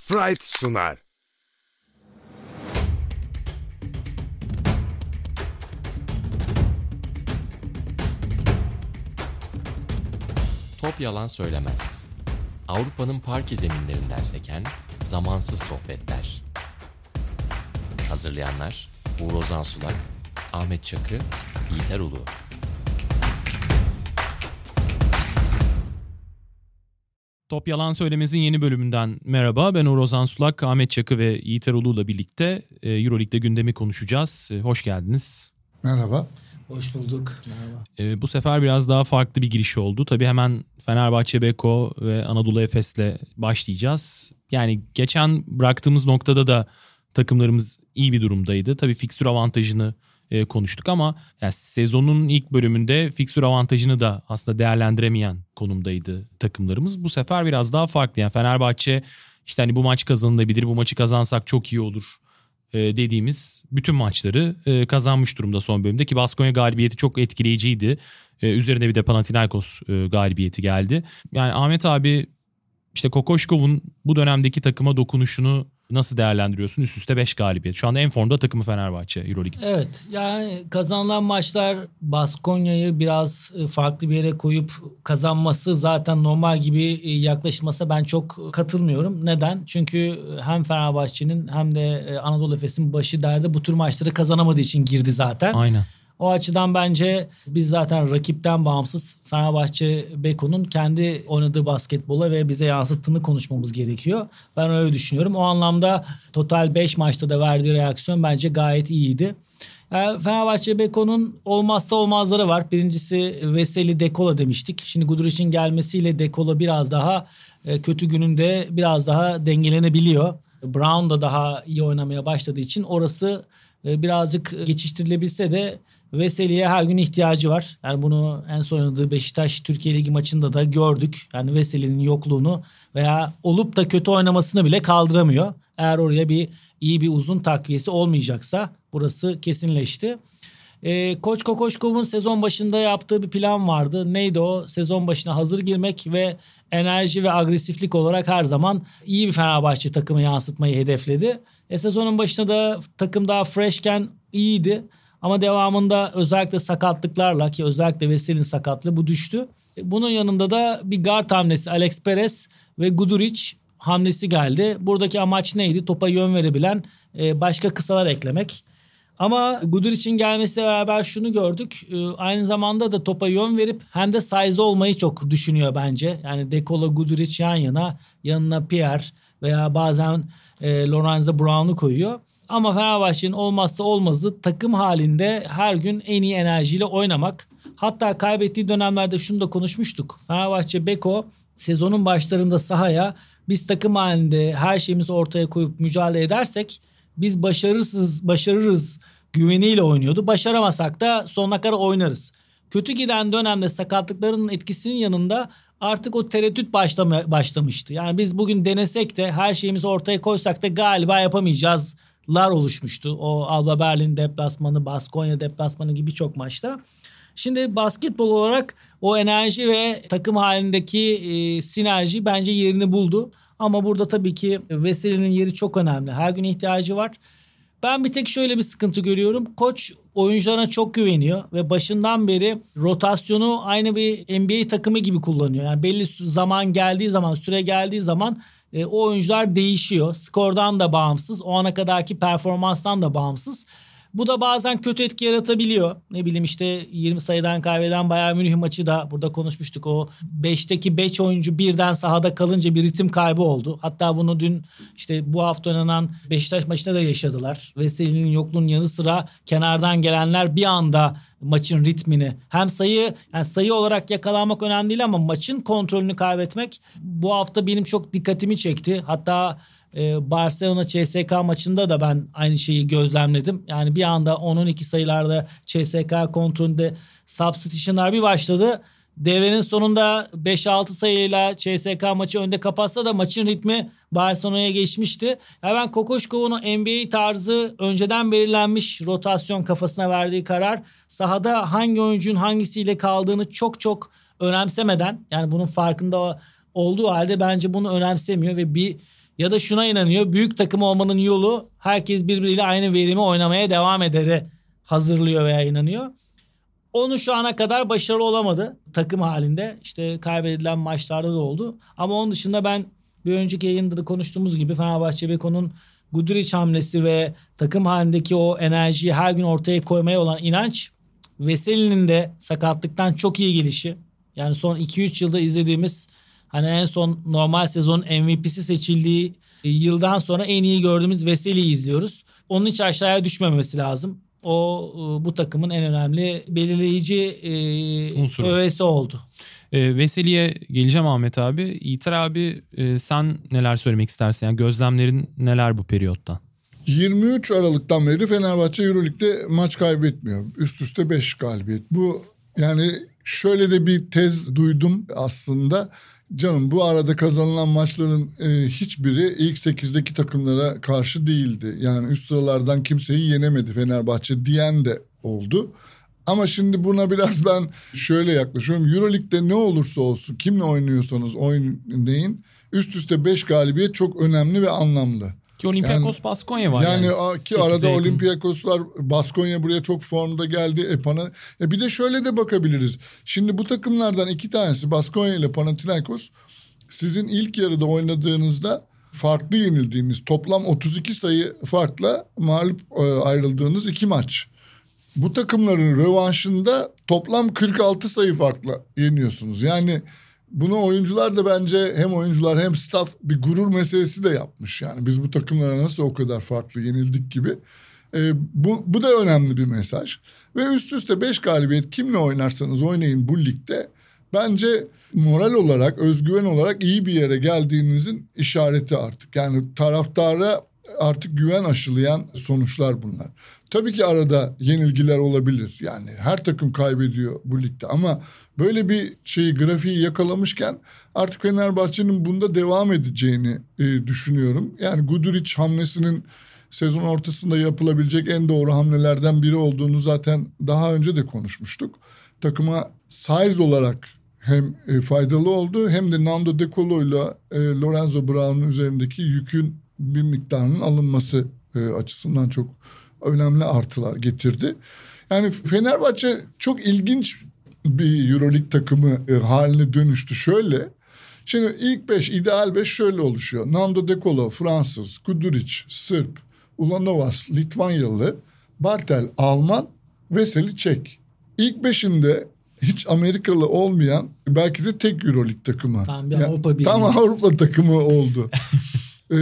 Sprite sunar. Top yalan söylemez. Avrupa'nın parke zeminlerinden seken zamansız sohbetler. Hazırlayanlar Uğur Ozan Sulak, Ahmet Çakı, Yiğiter Ulu. Top Yalan Söylemez'in yeni bölümünden merhaba. Ben Uğur Ozan Sulak, Ahmet Çakı ve Yiğit Erol'la birlikte e, Euroleague'de gündemi konuşacağız. E, hoş geldiniz. Merhaba. Hoş bulduk. Merhaba. E, bu sefer biraz daha farklı bir giriş oldu. Tabii hemen Fenerbahçe, Beko ve Anadolu Efes'le başlayacağız. Yani geçen bıraktığımız noktada da takımlarımız iyi bir durumdaydı. Tabii fikstür avantajını e, konuştuk ama yani sezonun ilk bölümünde fikstür avantajını da aslında değerlendiremeyen konumdaydı takımlarımız. Bu sefer biraz daha farklı. Yani Fenerbahçe işte hani bu maç kazanılabilir, bu maçı kazansak çok iyi olur e, dediğimiz bütün maçları e, kazanmış durumda son bölümde ki Baskonya galibiyeti çok etkileyiciydi. E, üzerine bir de Panathinaikos galibiyeti geldi. Yani Ahmet abi işte Kokoşkov'un bu dönemdeki takıma dokunuşunu nasıl değerlendiriyorsun? Üst üste 5 galibiyet. Şu anda en formda takımı Fenerbahçe Euroleague. Evet yani kazanılan maçlar Baskonya'yı biraz e, farklı bir yere koyup kazanması zaten normal gibi e, yaklaşılmasına ben çok katılmıyorum. Neden? Çünkü hem Fenerbahçe'nin hem de e, Anadolu Efes'in başı derdi bu tür maçları kazanamadığı için girdi zaten. Aynen. O açıdan bence biz zaten rakipten bağımsız Fenerbahçe Beko'nun kendi oynadığı basketbola ve bize yansıttığını konuşmamız gerekiyor. Ben öyle düşünüyorum. O anlamda total 5 maçta da verdiği reaksiyon bence gayet iyiydi. Yani Fenerbahçe Beko'nun olmazsa olmazları var. Birincisi Veseli Dekola demiştik. Şimdi Guduric'in gelmesiyle Dekola biraz daha e, kötü gününde biraz daha dengelenebiliyor. Brown da daha iyi oynamaya başladığı için orası e, birazcık geçiştirilebilse de Veseli'ye her gün ihtiyacı var. Yani bunu en son oynadığı Beşiktaş Türkiye Ligi maçında da gördük. Yani Veseli'nin yokluğunu veya olup da kötü oynamasını bile kaldıramıyor. Eğer oraya bir iyi bir uzun takviyesi olmayacaksa burası kesinleşti. E, Koç Kokoşkov'un sezon başında yaptığı bir plan vardı. Neydi o? Sezon başına hazır girmek ve enerji ve agresiflik olarak her zaman iyi bir Fenerbahçe takımı yansıtmayı hedefledi. E, sezonun başında da takım daha freshken iyiydi. Ama devamında özellikle sakatlıklarla ki özellikle Veseli'nin sakatlığı bu düştü. Bunun yanında da bir guard hamlesi Alex Perez ve Guduric hamlesi geldi. Buradaki amaç neydi? Topa yön verebilen e, başka kısalar eklemek. Ama Guduric'in gelmesiyle beraber şunu gördük. E, aynı zamanda da topa yön verip hem de size olmayı çok düşünüyor bence. Yani Dekola Guduric yan yana, yanına Pierre veya bazen e, Lorenzo Brown'u koyuyor. Ama Fenerbahçe'nin olmazsa olmazı takım halinde her gün en iyi enerjiyle oynamak. Hatta kaybettiği dönemlerde şunu da konuşmuştuk. Fenerbahçe Beko sezonun başlarında sahaya biz takım halinde her şeyimizi ortaya koyup mücadele edersek biz başarısız başarırız güveniyle oynuyordu. Başaramasak da sonuna kadar oynarız. Kötü giden dönemde sakatlıkların etkisinin yanında artık o tereddüt başlama, başlamıştı. Yani biz bugün denesek de her şeyimizi ortaya koysak da galiba yapamayacağız lar oluşmuştu. O Alba Berlin deplasmanı, Baskonya deplasmanı gibi birçok maçta. Şimdi basketbol olarak o enerji ve takım halindeki e, sinerji bence yerini buldu. Ama burada tabii ki Veseli'nin yeri çok önemli. Her gün ihtiyacı var. Ben bir tek şöyle bir sıkıntı görüyorum. Koç oyuncularına çok güveniyor ve başından beri rotasyonu aynı bir NBA takımı gibi kullanıyor. Yani belli zaman geldiği zaman, süre geldiği zaman e, o oyuncular değişiyor. Skordan da bağımsız, o ana kadarki performanstan da bağımsız. Bu da bazen kötü etki yaratabiliyor. Ne bileyim işte 20 sayıdan kaybeden Bayern Münih maçı da burada konuşmuştuk. O 5'teki 5 oyuncu birden sahada kalınca bir ritim kaybı oldu. Hatta bunu dün işte bu hafta oynanan Beşiktaş maçında da yaşadılar. Veseli'nin yokluğunun yanı sıra kenardan gelenler bir anda maçın ritmini hem sayı yani sayı olarak yakalanmak önemli değil ama maçın kontrolünü kaybetmek bu hafta benim çok dikkatimi çekti. Hatta ee, Barcelona CSK maçında da ben aynı şeyi gözlemledim. Yani bir anda 10-12 sayılarda CSK kontrolünde substitutionlar bir başladı. Devrenin sonunda 5-6 sayıyla CSK maçı önde kapatsa da maçın ritmi Barcelona'ya geçmişti. Ya ben Kokoşkov'un NBA tarzı önceden belirlenmiş rotasyon kafasına verdiği karar sahada hangi oyuncunun hangisiyle kaldığını çok çok önemsemeden yani bunun farkında olduğu halde bence bunu önemsemiyor ve bir ya da şuna inanıyor. Büyük takım olmanın yolu herkes birbiriyle aynı verimi oynamaya devam edere hazırlıyor veya inanıyor. Onu şu ana kadar başarılı olamadı takım halinde. İşte kaybedilen maçlarda da oldu. Ama onun dışında ben bir önceki yayında da konuştuğumuz gibi Fenerbahçe Beko'nun Guduric hamlesi ve takım halindeki o enerjiyi her gün ortaya koymaya olan inanç Veseli'nin de sakatlıktan çok iyi gelişi. Yani son 2-3 yılda izlediğimiz hani en son normal sezon MVP'si seçildiği yıldan sonra en iyi gördüğümüz Veseli'yi izliyoruz. Onun hiç aşağıya düşmemesi lazım. O e, bu takımın en önemli belirleyici e, Unsuru. öğesi oldu. E, Veseli'ye geleceğim Ahmet abi. İtir abi e, sen neler söylemek istersin? Yani gözlemlerin neler bu periyottan? 23 Aralık'tan beri Fenerbahçe Euroleague'de maç kaybetmiyor. Üst üste 5 galibiyet. Bu yani şöyle de bir tez duydum aslında. Canım bu arada kazanılan maçların e, hiçbiri ilk 8'deki takımlara karşı değildi. Yani üst sıralardan kimseyi yenemedi Fenerbahçe diyen de oldu. Ama şimdi buna biraz ben şöyle yaklaşıyorum. Euroleague'de ne olursa olsun kimle oynuyorsanız oynayın üst üste 5 galibiyet çok önemli ve anlamlı. Ki Olympiakos Baskonya var. Yani, Yani, ki arada yakın. Olympiakoslar Baskonya buraya çok formda geldi. E, Pana, e bir de şöyle de bakabiliriz. Şimdi bu takımlardan iki tanesi Baskonya ile Panathinaikos sizin ilk yarıda oynadığınızda farklı yenildiğiniz toplam 32 sayı farkla mağlup e, ayrıldığınız iki maç. Bu takımların rövanşında toplam 46 sayı farkla yeniyorsunuz. Yani bunu oyuncular da bence hem oyuncular hem staff bir gurur meselesi de yapmış. Yani biz bu takımlara nasıl o kadar farklı yenildik gibi. Ee, bu, bu da önemli bir mesaj. Ve üst üste 5 galibiyet kimle oynarsanız oynayın bu ligde. Bence moral olarak, özgüven olarak iyi bir yere geldiğinizin işareti artık. Yani taraftara artık güven aşılayan sonuçlar bunlar. Tabii ki arada yenilgiler olabilir. Yani her takım kaybediyor bu ligde ama böyle bir şeyi grafiği yakalamışken artık Fenerbahçe'nin bunda devam edeceğini e, düşünüyorum. Yani Guduric hamlesinin sezon ortasında yapılabilecek en doğru hamlelerden biri olduğunu zaten daha önce de konuşmuştuk. Takıma size olarak hem e, faydalı oldu hem de Nando De Colo ile e, Lorenzo Brown'un üzerindeki yükün bir miktarının alınması e, açısından çok önemli artılar getirdi. Yani Fenerbahçe çok ilginç bir Euroleague takımı e, haline dönüştü. Şöyle Şimdi ilk beş, ideal beş şöyle oluşuyor. Nando De Colo, Fransız, Kuduric, Sırp, Ulanovas, Litvanyalı, Bartel, Alman, Veseli, Çek. İlk beşinde hiç Amerikalı olmayan belki de tek Euroleague takımı. Tam bir Avrupa Birliği. Tam Avrupa takımı oldu. ee,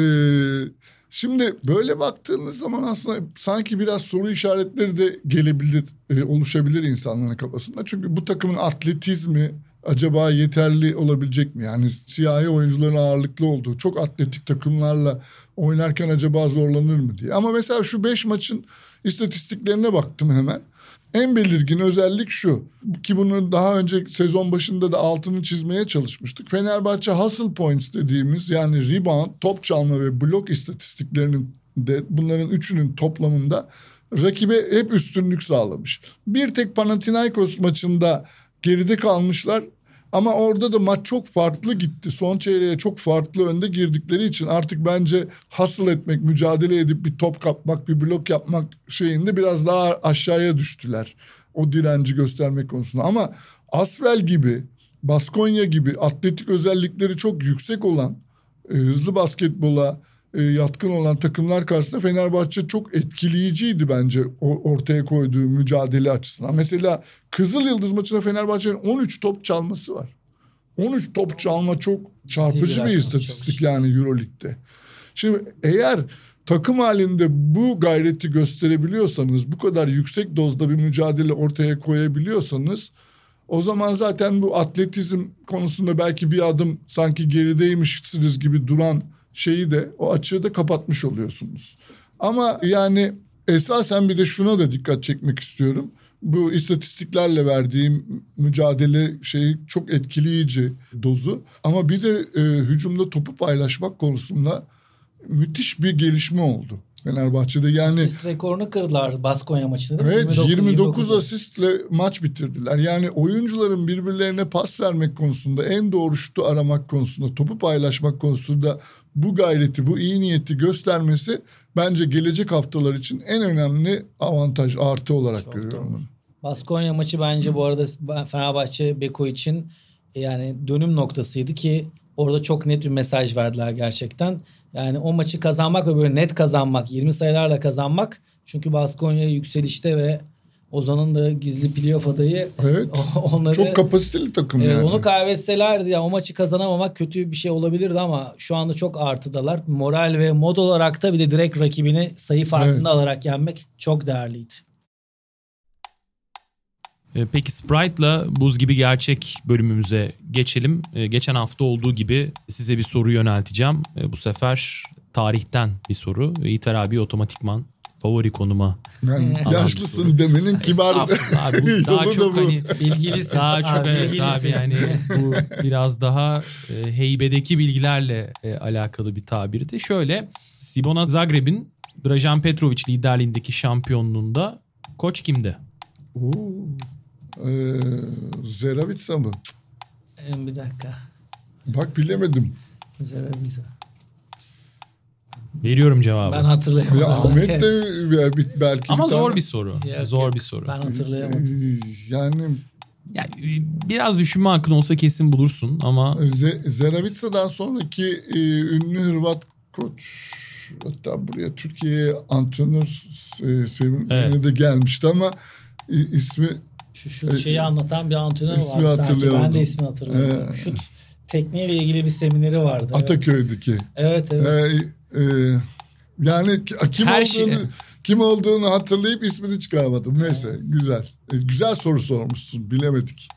şimdi böyle baktığınız zaman aslında sanki biraz soru işaretleri de gelebilir, e, oluşabilir insanların kafasında. Çünkü bu takımın atletizmi acaba yeterli olabilecek mi? Yani siyahi oyuncuların ağırlıklı olduğu çok atletik takımlarla oynarken acaba zorlanır mı diye. Ama mesela şu beş maçın istatistiklerine baktım hemen. En belirgin özellik şu ki bunu daha önce sezon başında da altını çizmeye çalışmıştık. Fenerbahçe hustle points dediğimiz yani rebound, top çalma ve blok istatistiklerinin de bunların üçünün toplamında rakibe hep üstünlük sağlamış. Bir tek Panathinaikos maçında geride kalmışlar ama orada da maç çok farklı gitti. Son çeyreğe çok farklı önde girdikleri için artık bence hasıl etmek, mücadele edip bir top kapmak, bir blok yapmak şeyinde biraz daha aşağıya düştüler. O direnci göstermek konusunda. Ama Asvel gibi, Baskonya gibi atletik özellikleri çok yüksek olan, e, hızlı basketbola e, yatkın olan takımlar karşısında Fenerbahçe çok etkileyiciydi bence o ortaya koyduğu mücadele açısından. Mesela Kızıl Yıldız maçında Fenerbahçe'nin 13 top çalması var. 13 top çalma çok çarpıcı bir bir istatistik yani Euroleague'de. Şimdi eğer takım halinde bu gayreti gösterebiliyorsanız, bu kadar yüksek dozda bir mücadele ortaya koyabiliyorsanız o zaman zaten bu atletizm konusunda belki bir adım sanki gerideymişsiniz gibi duran şeyi de o açığı da kapatmış oluyorsunuz. Ama yani esasen bir de şuna da dikkat çekmek istiyorum. Bu istatistiklerle verdiğim mücadele şeyi çok etkileyici dozu. Ama bir de e, hücumda topu paylaşmak konusunda müthiş bir gelişme oldu. Fenerbahçe'de yani Asist rekorunu kırdılar Baskonya maçında. değil mi? Evet 29, 29 asistle maç bitirdiler. Yani oyuncuların birbirlerine pas vermek konusunda en doğru şutu aramak konusunda topu paylaşmak konusunda bu gayreti bu iyi niyeti göstermesi bence gelecek haftalar için en önemli avantaj artı olarak Çok görüyorum doğru. bunu. Baskonya maçı bence bu arada Fenerbahçe Beko için yani dönüm noktasıydı ki orada çok net bir mesaj verdiler gerçekten. Yani o maçı kazanmak ve böyle net kazanmak, 20 sayılarla kazanmak. Çünkü Baskonya yükselişte ve Ozan'ın da gizli playoff adayı Evet. onları Çok kapasiteli takım Evet, yani. onu kaybetselerdi ya o maçı kazanamamak kötü bir şey olabilirdi ama şu anda çok artıdalar. Moral ve mod olarak da bir de direkt rakibini sayı farkında Evet. alarak yenmek çok değerliydi. E, Peki Sprite'la buz gibi gerçek bölümümüze geçelim. E, Geçen hafta olduğu gibi size bir soru yönelteceğim. E, Bu sefer tarihten bir soru. İter abi otomatikman favori konuma. Yani Anladım. yaşlısın demenin kibar abi, bu daha çok bu. hani Bilgilisin. daha çok Abi, evet abi yani bu biraz daha e, heybedeki bilgilerle e, alakalı bir tabirdi. Şöyle Sibona Zagreb'in Drajan Petrovic liderliğindeki şampiyonluğunda koç kimdi? Oo. Ee, Zeravica mı? Ee, Bir dakika. Bak bilemedim. Zara bize. Veriyorum cevabı. Ben hatırlayamadım. Ya Ahmet de bir- belki Ama bir zor tane- bir soru. Yok, zor yok. bir soru. Ben hatırlayamadım. Ee, Yani Yani e, biraz düşünme hakkın olsa kesin bulursun ama Z- Zeravica'dan sonraki e, ünlü Hırvat koç hatta buraya Türkiye'ye antrenör e, sevimine Evet. de gelmişti ama e, ismi Şu şut şeyi anlatan bir antrenör İsmi vardı sanki. Ben de ismini hatırlıyorum. Ee, Şut tekniğiyle ilgili bir semineri vardı. Evet. Ataköy'deki. Evet evet. E, e, yani ki- kim Her olduğunu şey- kim olduğunu hatırlayıp ismini çıkaramadım. Neyse güzel. E, güzel soru sormuşsun. Bilemedik.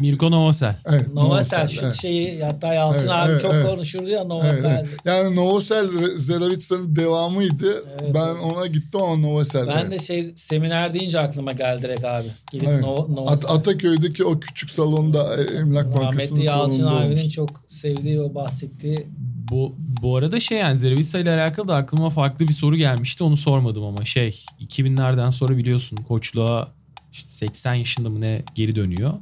Mirko Novosel. Evet, Novasel Novosel, şut evet. şeyi hatta Yalçın Evet, abi evet, çok evet. konuşurdu ya Evet, Novasel. evet. Yani Novosel Zeravica'nın devamıydı. Evet, ben evet. ona gittim ama Novosel. Ben evet. de şey seminer deyince aklıma geldi direkt abi. Gelip Evet. Nova, At-. Ataköy'deki o küçük salonda e, Emlak Bankası'nın Rahmetli Yalçın salonunda abinin olmuştu. çok sevdiği ve bahsettiği Bu, bu arada şey yani Zerevisa ile alakalı da aklıma farklı bir soru gelmişti. Onu sormadım ama şey 2000'lerden sonra biliyorsun koçluğa işte 80 yaşında mı ne geri dönüyor.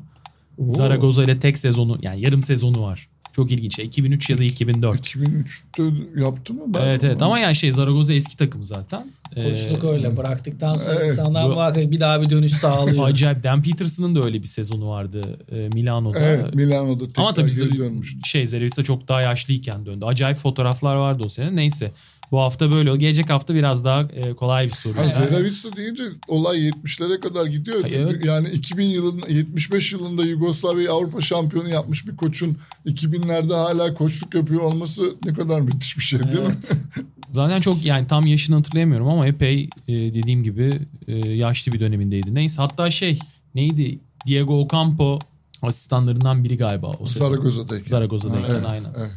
Oo, Zaragoza ile tek sezonu yani yarım sezonu var. Çok ilginç. 2003 ya da 2004. 2003'te yaptı mı? Ben Evet evet ama yani şey Zaragoza eski takım zaten. koçluk Ee, öyle. Bıraktıktan sonra evet. insanlar Bu- muhakkak bir daha bir dönüş sağlıyor. Acayip. Dan Peterson'ın da öyle bir sezonu vardı e, Milano'da. Evet Milano'da tekrar Ama tabii geri dönmüştü. şey Zerevisa çok daha yaşlıyken döndü. Acayip fotoğraflar vardı o sene. Neyse. Bu hafta böyle. Gelecek hafta biraz daha e, kolay bir soru. Ha, Zeravica deyince olay 70'lere kadar gidiyor. Ay, evet. Yani 2000 yılında 75 yılında Yugoslavya'yı Avrupa şampiyonu yapmış bir koçun 2000'lerde hala koçluk yapıyor olması ne kadar müthiş bir şey değil mi? Zaten çok yani tam yaşını hatırlayamıyorum ama epey e, dediğim gibi e, yaşlı bir dönemindeydi. Neyse hatta şey neydi Diego Ocampo asistanlarından biri galiba o sezon. Zaragoza'dayken. Zaragoza'dayken Evet, aynen. evet.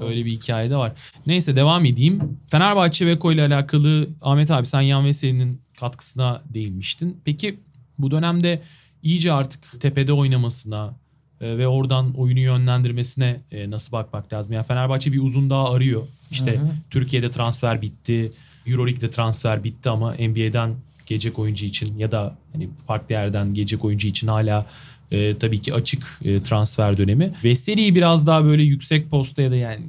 E, Öyle bir hikaye de var. Neyse devam edeyim. Fenerbahçe Beko ile alakalı Ahmet abi sen Yan Veseli'nin katkısına değinmiştin. Peki bu dönemde iyice artık tepede oynamasına e, ve oradan oyunu yönlendirmesine e, nasıl bakmak lazım? Yani Fenerbahçe bir uzun daha arıyor. İşte Hı hı. Türkiye'de transfer bitti. Euroleague'de transfer bitti ama NBA'den gelecek oyuncu için ya da hani farklı yerden gelecek oyuncu için hala e, tabii ki açık e, transfer dönemi. Veseli'yi biraz daha böyle yüksek posta ya da yani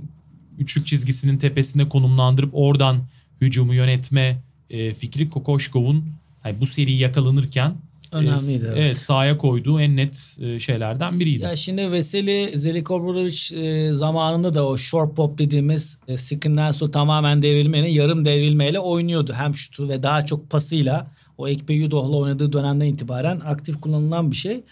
üçlük çizgisinin tepesinde konumlandırıp oradan hücumu yönetme e, fikri Kokoşkov'un yani bu seri yakalanırken e, Önemliydi, evet. evet. sahaya koyduğu en net e, şeylerden biriydi. Ya şimdi Veseli Zeliko e, zamanında da o short pop dediğimiz screen'den sonra tamamen devrilmeyle yarım devrilmeyle oynuyordu. Hem şutu ve daha çok pasıyla o Ekpe Yudoh'la oynadığı dönemden itibaren aktif kullanılan bir şey.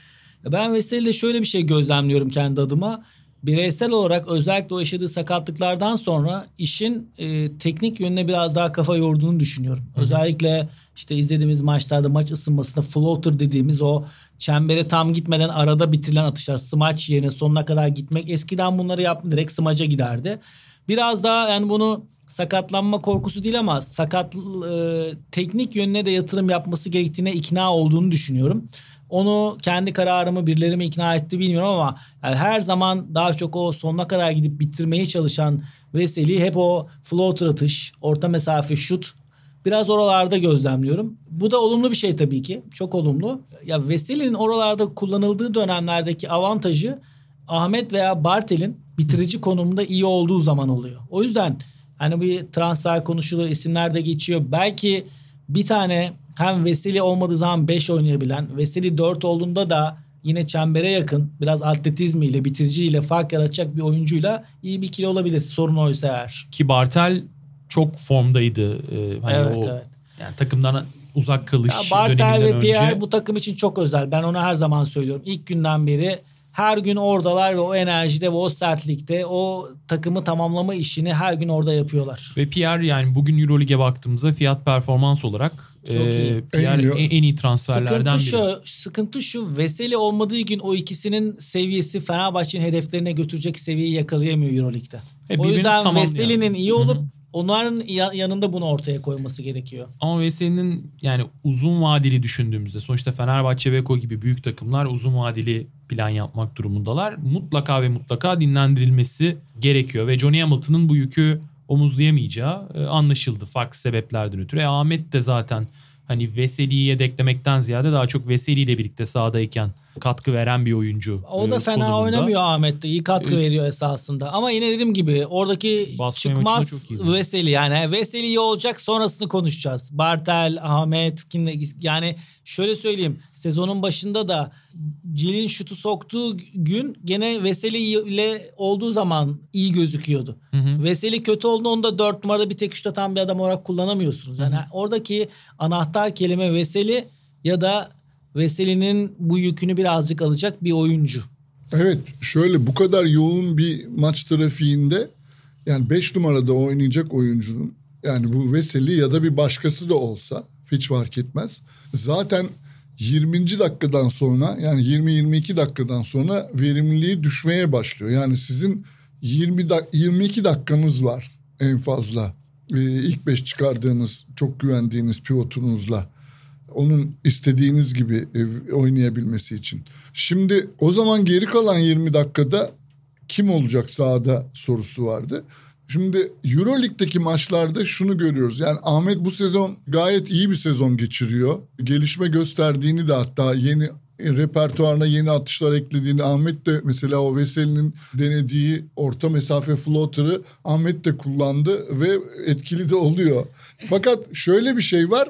Ben Veseli'de şöyle bir şey gözlemliyorum kendi adıma. Bireysel olarak özellikle o yaşadığı sakatlıklardan sonra işin e, teknik yönüne biraz daha kafa yorduğunu düşünüyorum. Özellikle işte izlediğimiz maçlarda maç ısınmasında floater dediğimiz o çembere tam gitmeden arada bitirilen atışlar smaç yerine sonuna kadar gitmek. Eskiden bunları yaptı direkt smaca giderdi. Biraz daha yani bunu sakatlanma korkusu değil ama sakat e, teknik yönüne de yatırım yapması gerektiğine ikna olduğunu düşünüyorum. Onu kendi kararımı birileri mi ikna etti bilmiyorum ama yani her zaman daha çok o sonuna kadar gidip bitirmeye çalışan Veseli hep o floater atış, orta mesafe şut biraz oralarda gözlemliyorum. Bu da olumlu bir şey tabii ki. Çok olumlu. Ya Veseli'nin oralarda kullanıldığı dönemlerdeki avantajı Ahmet veya Bartel'in bitirici konumunda iyi olduğu zaman oluyor. O yüzden hani bir transfer konuşuluyor, isimler de geçiyor. Belki bir tane hem Veseli olmadığı zaman 5 oynayabilen, Veseli 4 olduğunda da yine çembere yakın biraz atletizmiyle, bitiriciyle fark yaratacak bir oyuncuyla iyi bir ikili olabilir sorun oysa eğer. Ki Bartel çok formdaydı. Ee, hani evet o, evet. Yani takımdan uzak kalış Ya Bartel döneminden ve Pierre önce. bu takım için çok özel. Ben onu her zaman söylüyorum. İlk günden beri her gün oradalar ve o enerjide ve o sertlikte o takımı tamamlama işini her gün orada yapıyorlar. Ve Pierre yani bugün Euroleague'e baktığımızda fiyat performans olarak Çok e, iyi. Pierre En iyi- en, en iyi transferlerden Sıkıntı biri. şu, sıkıntı şu Veseli olmadığı gün o ikisinin seviyesi Fenerbahçe'nin hedeflerine götürecek seviyeyi yakalayamıyor Euroleague'de. E, o yüzden. Veseli'nin iyi olup Hı hı. Onların ya- yanında bunu ortaya koyması gerekiyor. Ama Veseli'nin yani uzun vadeli düşündüğümüzde sonuçta Fenerbahçe Beko gibi büyük takımlar uzun vadeli plan yapmak durumundalar. Mutlaka ve mutlaka dinlendirilmesi gerekiyor ve Johnny Hamilton'ın bu yükü omuzlayamayacağı e, anlaşıldı farklı sebeplerden ötürü. E, Ahmet de zaten hani Veseli'yi yedeklemekten ziyade daha çok Veseli ile birlikte sahadayken katkı veren bir oyuncu. O da e, fena konumunda. oynamıyor Ahmet de. iyi katkı Evet. veriyor esasında. Ama yine dediğim gibi oradaki Baskonya çıkmaz. Veseli yani Veseli iyi olacak sonrasını konuşacağız. Bartel, Ahmet kimle yani şöyle söyleyeyim sezonun başında da Cil'in şutu soktuğu gün gene Veseli ile olduğu zaman iyi gözüküyordu. Hı hı. Veseli kötü olduğunda onu da 4 numarada bir tek şut atan bir adam olarak kullanamıyorsunuz. Yani oradaki anahtar kelime Veseli ya da Veseli'nin bu yükünü birazcık alacak bir oyuncu. Evet şöyle bu kadar yoğun bir maç trafiğinde yani 5 numarada oynayacak oyuncunun yani bu Veseli ya da bir başkası da olsa hiç fark etmez. Zaten 20. dakikadan sonra yani 20-22 dakikadan sonra verimliliği düşmeye başlıyor. Yani sizin 20 dak 22 dakikanız var en fazla. Ee, ilk 5 çıkardığınız çok güvendiğiniz pivotunuzla onun istediğiniz gibi e, oynayabilmesi için. Şimdi o zaman geri kalan 20 dakikada kim olacak sahada sorusu vardı. Şimdi Euroleague'deki maçlarda şunu görüyoruz. Yani Ahmet bu sezon gayet iyi bir sezon geçiriyor. Gelişme gösterdiğini de hatta yeni repertuarına yeni atışlar eklediğini Ahmet de mesela o Veseli'nin denediği orta mesafe floater'ı Ahmet de kullandı ve etkili de oluyor. Fakat şöyle bir şey var.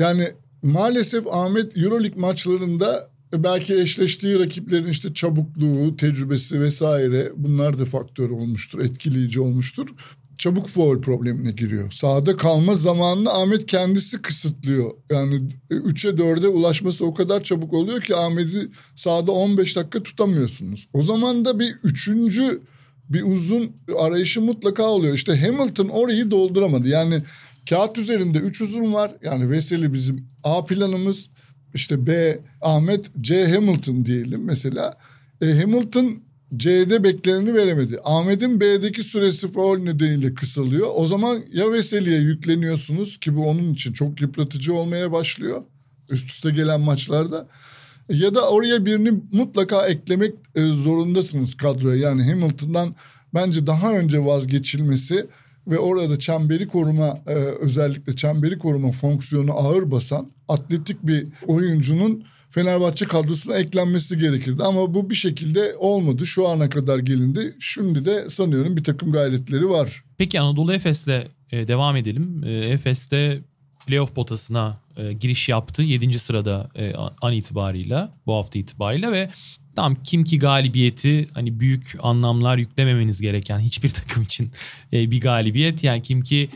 Yani maalesef Ahmet Euroleague maçlarında belki eşleştiği rakiplerin işte çabukluğu, tecrübesi vesaire bunlar da faktör olmuştur, etkileyici olmuştur. Çabuk foul problemine giriyor. Sahada kalma zamanını Ahmet kendisi kısıtlıyor. Yani 3'e 4'e ulaşması o kadar çabuk oluyor ki Ahmet'i sahada 15 dakika tutamıyorsunuz. O zaman da bir üçüncü bir uzun arayışı mutlaka oluyor. İşte Hamilton orayı dolduramadı. Yani kağıt üzerinde 3 uzun var. Yani Veseli bizim A planımız. İşte B Ahmet, C Hamilton diyelim mesela. E, Hamilton C'de bekleneni veremedi. Ahmet'in B'deki süresi faul nedeniyle kısalıyor. O zaman ya Veseli'ye yükleniyorsunuz ki bu onun için çok yıpratıcı olmaya başlıyor. Üst üste gelen maçlarda. Ya da oraya birini mutlaka eklemek e, zorundasınız kadroya. Yani Hamilton'dan bence daha önce vazgeçilmesi ve orada çemberi koruma e, özellikle çemberi koruma fonksiyonu ağır basan atletik bir oyuncunun Fenerbahçe kadrosuna eklenmesi gerekirdi. Ama bu bir şekilde olmadı. Şu ana kadar gelindi. Şimdi de sanıyorum bir takım gayretleri var. Peki Anadolu Efes'le e, devam edelim. E, Efes'te playoff potasına e, giriş yaptı. 7. sırada e, an itibarıyla bu hafta itibarıyla ve tam kim ki galibiyeti hani büyük anlamlar yüklememeniz gereken hiçbir takım için e, bir galibiyet. Yani kim ki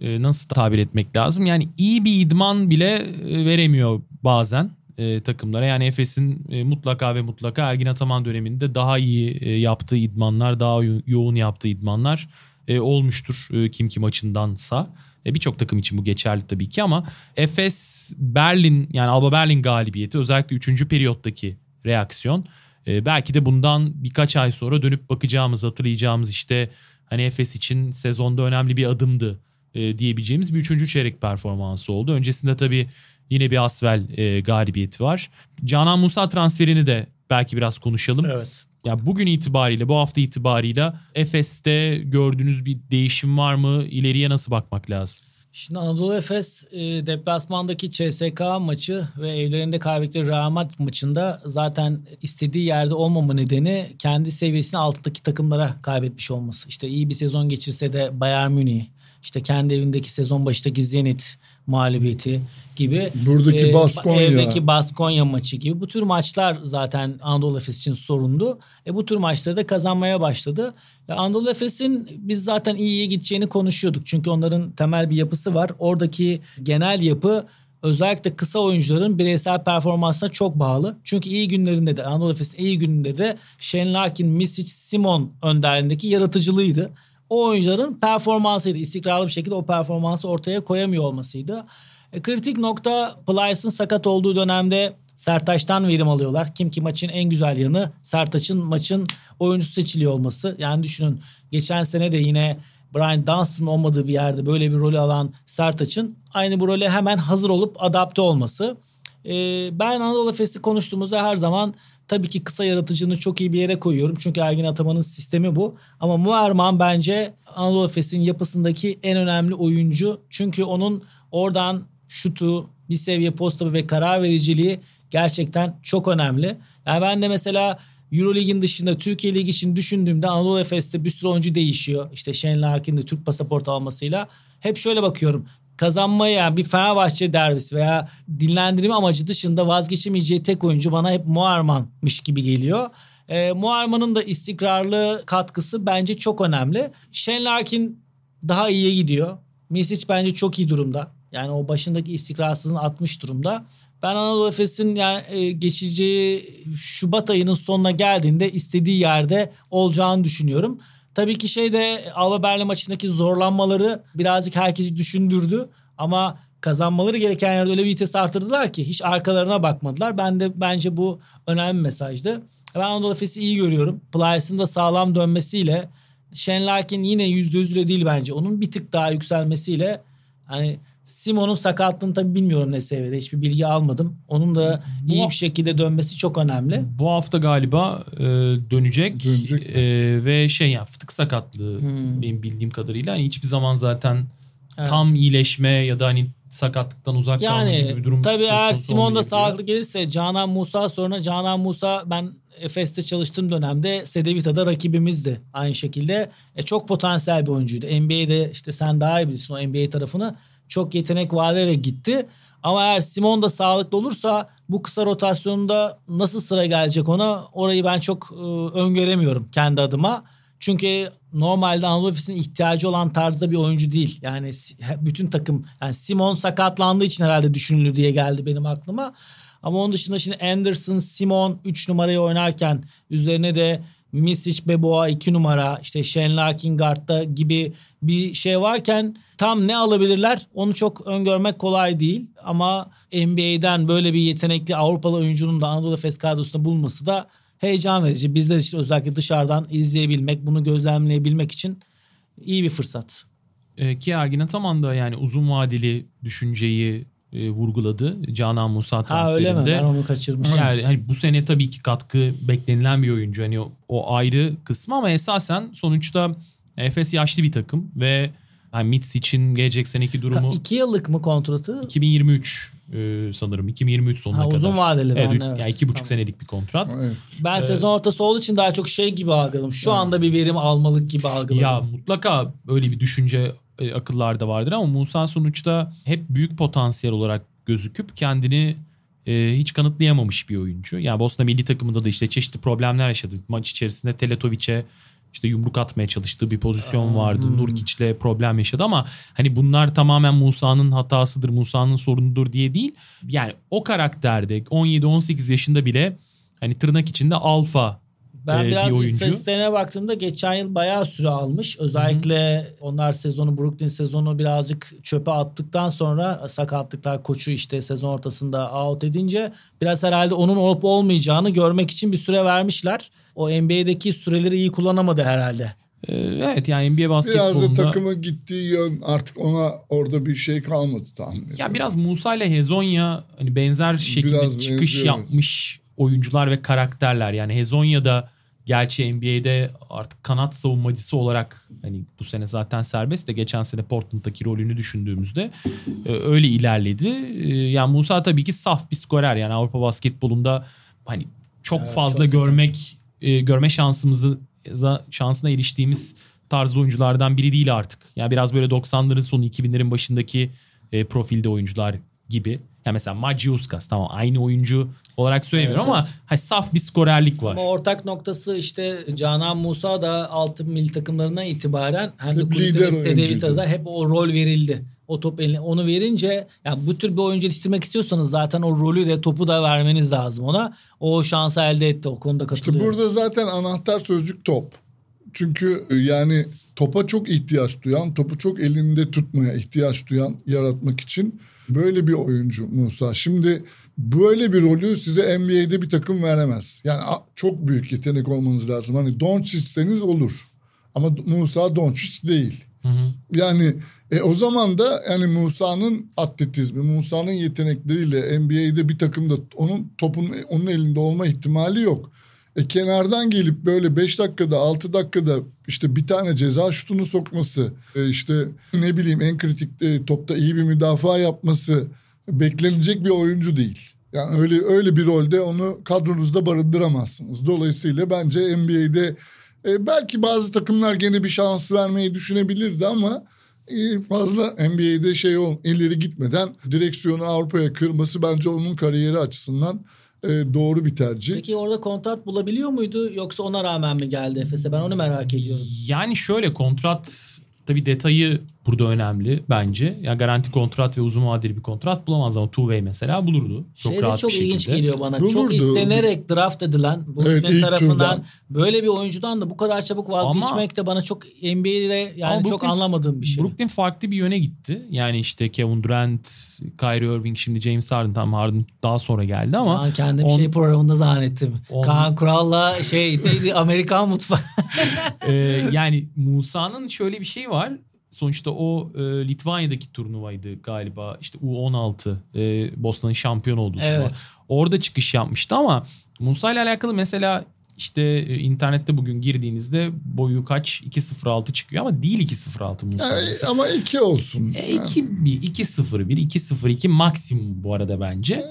e, nasıl tabir etmek lazım? Yani iyi bir idman bile e, veremiyor bazen e, takımlara. Yani Efes'in e, mutlaka ve mutlaka Ergin Ataman döneminde daha iyi e, yaptığı idmanlar, daha yo- yoğun yaptığı idmanlar e, olmuştur e, kim ki maçındansa. E, Birçok takım için bu geçerli tabii ki ama Efes Berlin yani Alba Berlin galibiyeti özellikle 3. periyottaki reaksiyon e, belki de bundan birkaç ay sonra dönüp bakacağımız hatırlayacağımız işte hani Efes için sezonda önemli bir adımdı e, diyebileceğimiz bir üçüncü çeyrek performansı oldu. Öncesinde tabii Yine bir Asvel e, galibiyeti var. Canan Musa transferini de belki biraz konuşalım. Evet. Ya bugün itibariyle, bu hafta itibariyle Efes'te gördüğünüz bir değişim var mı? İleriye nasıl bakmak lazım? Şimdi Anadolu Efes e, deplasmandaki CSK maçı ve evlerinde kaybettikleri Real Madrid maçında zaten istediği yerde olmama nedeni kendi seviyesinin altındaki takımlara kaybetmiş olması. İşte iyi bir sezon geçirse de Bayern Münih, işte kendi evindeki sezon başındaki Zenit mağlubiyeti gibi. Buradaki e, Baskonya. Evdeki Baskonya maçı gibi. Bu tür maçlar zaten Anadolu Efes için sorundu. E, bu tür maçları da kazanmaya başladı. Ya Anadolu Efes'in biz zaten iyiye gideceğini konuşuyorduk. Çünkü onların temel bir yapısı var. Oradaki genel yapı özellikle kısa oyuncuların bireysel performansına çok bağlı. Çünkü iyi günlerinde de Anadolu Efes'in iyi gününde de Shane Larkin, Misic, Simon önderliğindeki yaratıcılığıydı. O oyuncuların performansıydı. İstikrarlı bir şekilde o performansı ortaya koyamıyor olmasıydı. E, kritik nokta Plyce'ın sakat olduğu dönemde Sertaç'tan verim alıyorlar. Kim ki maçın en güzel yanı Sertaç'ın maçın oyuncusu seçiliyor olması. Yani düşünün geçen sene de yine Brian Dunstan olmadığı bir yerde böyle bir rolü alan Sertaç'ın aynı bu role hemen hazır olup adapte olması. Ee, ben Anadolu Efes'i konuştuğumuzda her zaman tabii ki kısa yaratıcını çok iyi bir yere koyuyorum. Çünkü Ergin Ataman'ın sistemi bu. Ama Muerman bence Anadolu Efes'in yapısındaki en önemli oyuncu. Çünkü onun oradan şutu, bir seviye posta ve karar vericiliği gerçekten çok önemli. Yani ben de mesela Eurolig'in dışında Türkiye Ligi için düşündüğümde Anadolu Efes'te bir sürü oyuncu değişiyor. İşte Shane Larkin de Türk pasaportu almasıyla. Hep şöyle bakıyorum. Kazanmaya bir Fenerbahçe derbisi veya dinlendirme amacı dışında vazgeçemeyeceği tek oyuncu bana hep Muarman'mış gibi geliyor. E, Muarman'ın da istikrarlı katkısı bence çok önemli. Shane Larkin daha iyiye gidiyor. Misic bence çok iyi durumda. Yani o başındaki istikrarsızlığını atmış durumda. Ben Anadolu Efes'in yani e, geçeceği Şubat ayının sonuna geldiğinde istediği yerde olacağını düşünüyorum. Tabii ki şeyde Alba Berlin maçındaki zorlanmaları birazcık herkesi düşündürdü. Ama kazanmaları gereken yerde öyle bir vites artırdılar ki hiç arkalarına bakmadılar. Ben de bence bu önemli mesajdı. Ben Anadolu Efes'i iyi görüyorum. Plyce'ın da sağlam dönmesiyle Shane Larkin yine %100'üyle değil bence. Onun bir tık daha yükselmesiyle hani Simon'un sakatlığını tabii bilmiyorum ne seviyede. Hiçbir bilgi almadım. Onun da Bu- iyi bir şekilde dönmesi çok önemli. Bu hafta galiba e, dönecek, Dönecek. E, ve şey ya fıtık sakatlığı Hmm. benim bildiğim kadarıyla hani hiçbir zaman zaten Evet. tam iyileşme ya da hani sakatlıktan uzak kalma gibi Yani bir durum tabii eğer Simon da sağlıklı gelirse Canan Musa sonra Canan Musa ben Efes'te çalıştığım dönemde Sedevita'da rakibimizdi aynı şekilde. E, çok potansiyel bir oyuncuydu. NBA'de işte sen daha iyi bilirsin o NBA tarafını. Çok yetenek vaat ederek gitti. Ama eğer Simon da sağlıklı olursa bu kısa rotasyonda nasıl sıra gelecek ona orayı ben çok e, öngöremiyorum kendi adıma. Çünkü normalde Anadolu Efes'in ihtiyacı olan tarzda bir oyuncu değil. Yani bütün takım yani Simon sakatlandığı için herhalde düşünülür diye geldi benim aklıma. Ama onun dışında şimdi Anderson, Simon 3 numarayı oynarken üzerine de Misic, Beboa 2 numara işte Shane Larkin guard'da gibi bir şey varken tam ne alabilirler onu çok öngörmek kolay değil. Ama NBA'den böyle bir yetenekli Avrupalı oyuncunun da Anadolu Efes kadrosunda bulması da heyecan verici. Bizler için özellikle dışarıdan izleyebilmek, bunu gözlemleyebilmek için iyi bir fırsat. E, ki Ergin Ataman da yani uzun vadeli düşünceyi e, vurguladı Canan Musa Ha öyle mi? transferinde. Ben onu kaçırmışım. Yani hani bu sene tabii ki katkı beklenilen bir oyuncu. Hani o, o ayrı kısmı ama esasen sonuçta Efes yaşlı bir takım ve hani Mitz için gelecek seneki durumu Ka- iki yıllık mı kontratı? 2023 e, sanırım 2023 sonuna Ha, kadar. uzun vadeli Evet, ben, evet. yani iki buçuk Tamam. senelik bir kontrat. Evet. Ben sezon ortası olduğu için daha çok şey gibi algıladım. Şu anda bir verim almalık gibi algıladım. Ya mutlaka öyle bir düşünce e, akıllarda vardır ama Musa sonuçta hep büyük potansiyel olarak gözüküp kendini e, hiç kanıtlayamamış bir oyuncu. Yani Bosna milli takımında da işte çeşitli problemler yaşadı. Maç içerisinde Teletovic'e işte yumruk atmaya çalıştığı bir pozisyon vardı. hmm. Nurkic'le problem yaşadı ama hani bunlar tamamen Musa'nın hatasıdır, Musa'nın sorunudur diye değil. Yani o karakterde 17-18 yaşında bile hani tırnak içinde alfa Ben e, biraz bir oyuncu. istatistiklerine baktığımda geçen yıl bayağı süre almış. Özellikle onlar sezonu Brooklyn sezonu birazcık çöpe attıktan sonra sakatlıklar koçu işte sezon ortasında out edince biraz herhalde onun olup olmayacağını görmek için bir süre vermişler. O NBA'deki süreleri iyi kullanamadı herhalde. Ee, evet yani NBA Biraz da basketbolunda... takımın gittiği yön artık ona orada bir şey kalmadı tahmin ediyorum. Ya biraz Musa ile Hezonya hani benzer şekilde Biraz çıkış benziyor. yapmış oyuncular ve karakterler. Yani Hezonya da gerçi NBA'de artık kanat savunmacısı olarak hani bu sene zaten serbest de geçen sene Portland'daki rolünü düşündüğümüzde e, öyle ilerledi. E, yani Musa tabii ki saf bir skorer yani Avrupa basketbolunda hani çok Evet, fazla çok görmek e, görme şansımızı şansına eriştiğimiz tarz oyunculardan biri değil artık. Yani biraz böyle 90'ların sonu 2000'lerin başındaki e, profilde oyuncular gibi. Ya mesela Magiuskas tamam aynı oyuncu olarak söylemiyorum Evet, ama hani saf bir skorerlik var. Ama ortak noktası işte Canan Musa da altı milli takımlarına itibaren hem de kulüpte. Sedevita'da hep o rol verildi. O top eline onu verince yani bu tür bir oyuncu yetiştirmek istiyorsanız zaten o rolü de topu da vermeniz lazım ona. O şansı elde etti o konuda İşte katılıyorum. burada zaten anahtar sözcük top. Çünkü e, yani topa çok ihtiyaç duyan, topu çok elinde tutmaya ihtiyaç duyan yaratmak için böyle bir oyuncu Musa. Şimdi böyle bir rolü size NBA'de bir takım veremez. Yani çok büyük yetenek olmanız lazım. Hani Doncic'seniz olur. Ama Musa Doncic değil. Hı hı. Yani e, o zaman da yani Musa'nın atletizmi, Musa'nın yetenekleriyle NBA'de bir takımda onun topun onun elinde olma ihtimali yok. E kenardan gelip böyle 5 dakikada 6 dakikada işte bir tane ceza şutunu sokması, e, işte ne bileyim en kritik e, topta iyi bir müdafaa yapması beklenecek bir oyuncu değil. Yani öyle öyle bir rolde onu kadronuzda barındıramazsınız. Dolayısıyla bence NBA'de e, belki bazı takımlar gene bir şans vermeyi düşünebilirdi ama e, fazla NBA'de şey ol ileri gitmeden direksiyonu Avrupa'ya kırması bence onun kariyeri açısından e, doğru bir tercih. Peki orada kontrat bulabiliyor muydu yoksa ona rağmen mi geldi Efes'e? Ben onu merak ediyorum. Yani şöyle kontrat tabii detayı burada önemli bence. Ya garanti kontrat ve uzun vadeli bir kontrat bulamaz ama way mesela bulurdu. Çok şey rahat çok bir ilginç şekilde. geliyor bana. Bulurdu. Çok istenerek draft edilen Brooklyn Evet, tarafından turdan. böyle bir oyuncudan da bu kadar çabuk vazgeçmek de bana çok NBA'de yani Ama çok Brooklyn- anlamadığım bir şey. Brooklyn farklı bir yöne gitti. Yani işte Kevin Durant, Kyrie Irving, şimdi James Harden tam Harden daha sonra geldi ama Ben kendim on- şey programında zannettim. on- Kaan Kural'la şey neydi Amerikan mutfağı. Ee, yani Musa'nın şöyle bir şey var. Sonuçta o e, Litvanya'daki turnuvaydı galiba. İşte U16 e, Bosna'nın şampiyon olduğu turnuva. Evet. Orada çıkış yapmıştı ama Musa ile alakalı mesela işte e, internette bugün girdiğinizde boyu kaç 2.06 çıkıyor ama değil 2.06 Musa. Yani, ama iki olsun. E, 2 2-0-1 2-0-2 maksimum bu arada bence.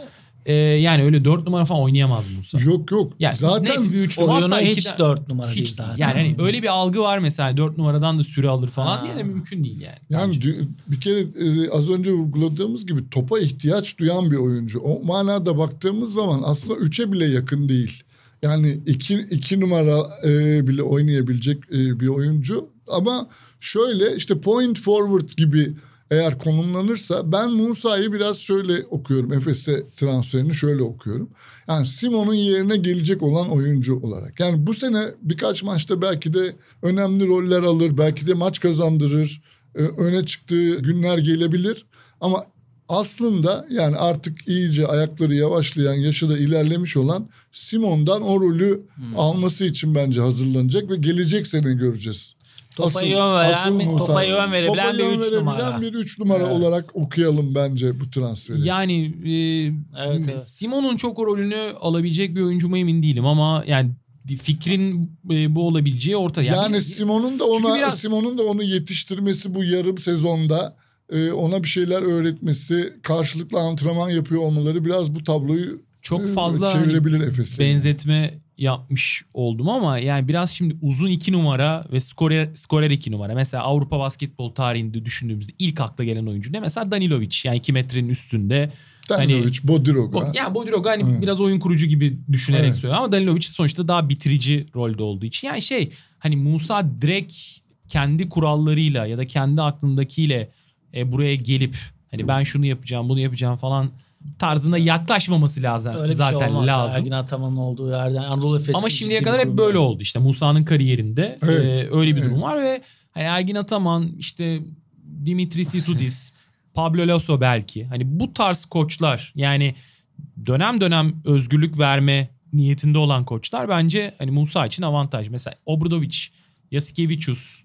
E, yani öyle 4 numara falan oynayamaz Musa. Yok yok. Yani Zaten net bir 3 numara. Oyunu hatta hiç ikiden- 4 numara değil hiç değil. zaten. Yani hani öyle bir algı var mesela 4 numaradan da süre alır falan Ha. diye de mümkün değil yani. Yani Bence. bir kere e, az önce vurguladığımız gibi topa ihtiyaç duyan bir oyuncu. O manada baktığımız zaman aslında üçe bile yakın değil. Yani iki, iki numara e, bile oynayabilecek e, bir oyuncu. Ama şöyle işte point forward gibi eğer konumlanırsa ben Musa'yı biraz şöyle okuyorum. Efes'e transferini şöyle okuyorum. Yani Simon'un yerine gelecek olan oyuncu olarak. Yani bu sene birkaç maçta belki de önemli roller alır. Belki de maç kazandırır. e, öne çıktığı günler gelebilir. Ama aslında yani artık iyice ayakları yavaşlayan, yaşı da ilerlemiş olan Simon'dan o rolü alması için bence hazırlanacak ve gelecek sene göreceğiz. Topa Asıl- yön veren, asıl bir- Musa. topa yön verebilen Topa bir yön 3 verebilen numara. bir üç numara Evet. olarak okuyalım bence bu transferi. Yani e, Evet, evet. Simon'un çok rolünü alabilecek bir oyuncu mu emin değilim ama yani fikrin e, bu olabileceği ortada. Yani bir- Simon'un da ona biraz- Simon'un da onu yetiştirmesi bu yarım sezonda e, ona bir şeyler öğretmesi, karşılıklı antrenman yapıyor olmaları biraz bu tabloyu çok e, fazla hani çevirebilir Efes'le. benzetme yapmış oldum ama yani biraz şimdi uzun iki numara ve skorer, skorer iki numara. Mesela Avrupa basketbol tarihinde düşündüğümüzde ilk akla gelen oyuncu ne? Mesela Danilovic yani 2 metrenin üstünde. Danilovic, Bodiroga. O, yani Bodiroga hani Evet. biraz oyun kurucu gibi düşünerek Evet. söylüyor ama Danilovic sonuçta daha bitirici rolde olduğu için. Yani şey hani Musa direkt kendi kurallarıyla ya da kendi aklındakiyle e, buraya gelip hani ben şunu yapacağım bunu yapacağım falan tarzında yaklaşmaması lazım. Öyle bir Zaten şey olmaz. lazım. Ergin Ataman'ın olduğu yerden Anadolu Efes. Ama şimdiye kadar hep böyle oldu işte Musa'nın kariyerinde Evet, e, öyle bir evet. durum var ve hani Ergin Ataman işte Dimitris Itudis, Pablo Lasso belki hani bu tarz koçlar yani dönem dönem özgürlük verme niyetinde olan koçlar bence hani Musa için avantaj. Mesela Obradovic Yasikevicius,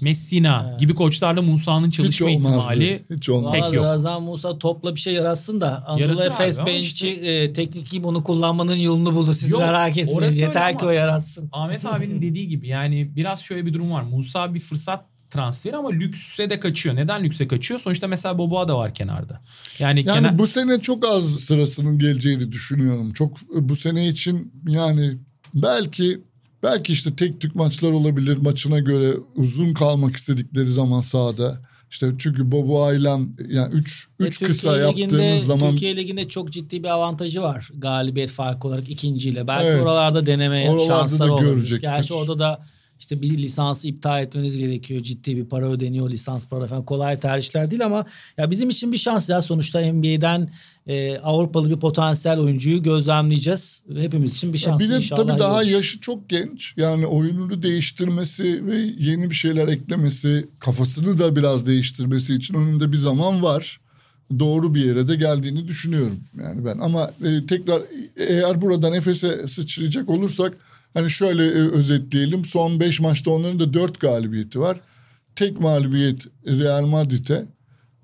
Messina gibi koçlarla Musa'nın Hiç çalışma olmazdı. ihtimali Hiç olmaz. Pek yok. Razan Musa topla bir şey yaratsın da Anadolu Efes bench'i işte- e, teknik kim onu kullanmanın yolunu bulur. Siz Yok, merak etmeyin. Yeter ki o yaratsın. Ahmet abinin dediği gibi yani biraz şöyle bir durum var. Musa bir fırsat transferi ama lükse de kaçıyor. Neden lükse kaçıyor? Sonuçta mesela Boboa da var kenarda. Yani, Yani kenar- bu sene çok az sırasının geleceğini düşünüyorum. Çok bu sene için yani belki belki işte tek tük maçlar olabilir maçına göre uzun kalmak istedikleri zaman sahada. İşte çünkü Bobo Aylan yani 3 Ve 3 Türkiye kısa Ligi'nde- zaman Türkiye Ligi'nde çok ciddi bir avantajı var. Galibiyet farkı olarak ikinciyle. Belki Evet. oralarda denemeye Oralarda şansları da görecektir. Gerçi orada da işte bir lisansı iptal etmeniz gerekiyor. Ciddi bir para ödeniyor lisans para falan. Kolay tercihler değil ama ya bizim için bir şans ya. Sonuçta NBA'den e, Avrupalı bir potansiyel oyuncuyu gözlemleyeceğiz. Hepimiz için bir şans bir de inşallah. tabii daha olur. yaşı çok genç. Yani oyununu değiştirmesi ve yeni bir şeyler eklemesi, kafasını da biraz değiştirmesi için önünde bir zaman var. Doğru bir yere de geldiğini düşünüyorum yani ben. Ama e, tekrar eğer buradan Efes'e sıçrayacak olursak hani şöyle e, özetleyelim. Son 5 maçta onların da 4 galibiyeti var. Tek mağlubiyet Real Madrid'e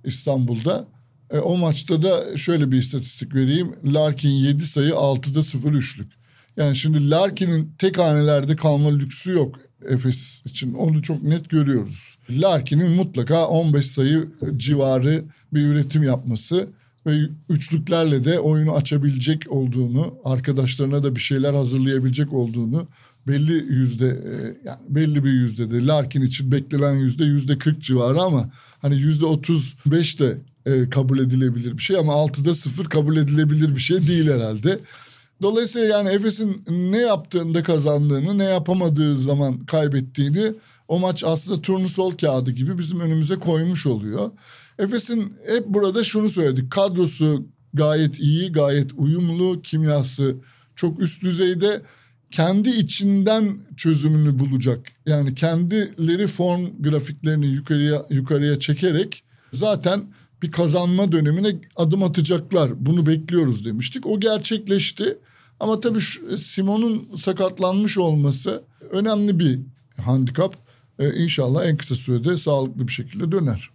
İstanbul'da. E, o maçta da şöyle bir istatistik vereyim. Larkin 7 sayı 6'da 0 üçlük. Yani şimdi Larkin'in tek hanelerde kalma lüksü yok Efes için. Onu çok net görüyoruz. Larkin'in mutlaka 15 sayı civarı bir üretim yapması ve üçlüklerle de oyunu açabilecek olduğunu, arkadaşlarına da bir şeyler hazırlayabilecek olduğunu belli yüzde e, yani belli bir yüzde de Larkin için beklenen yüzde yüzde 40 civarı ama hani yüzde 35 de e, kabul edilebilir bir şey ama 6'da 0 kabul edilebilir bir şey değil herhalde. Dolayısıyla yani Efes'in ne yaptığında kazandığını, ne yapamadığı zaman kaybettiğini o maç aslında turnusol kağıdı gibi bizim önümüze koymuş oluyor. Efes'in hep burada şunu söyledik. Kadrosu gayet iyi, gayet uyumlu, kimyası çok üst düzeyde. Kendi içinden çözümünü bulacak. Yani kendileri form grafiklerini yukarıya yukarıya çekerek zaten bir kazanma dönemine adım atacaklar. Bunu bekliyoruz demiştik. O gerçekleşti. Ama tabii şu- Simon'un sakatlanmış olması önemli bir handikap. Ee, inşallah en kısa sürede sağlıklı bir şekilde döner.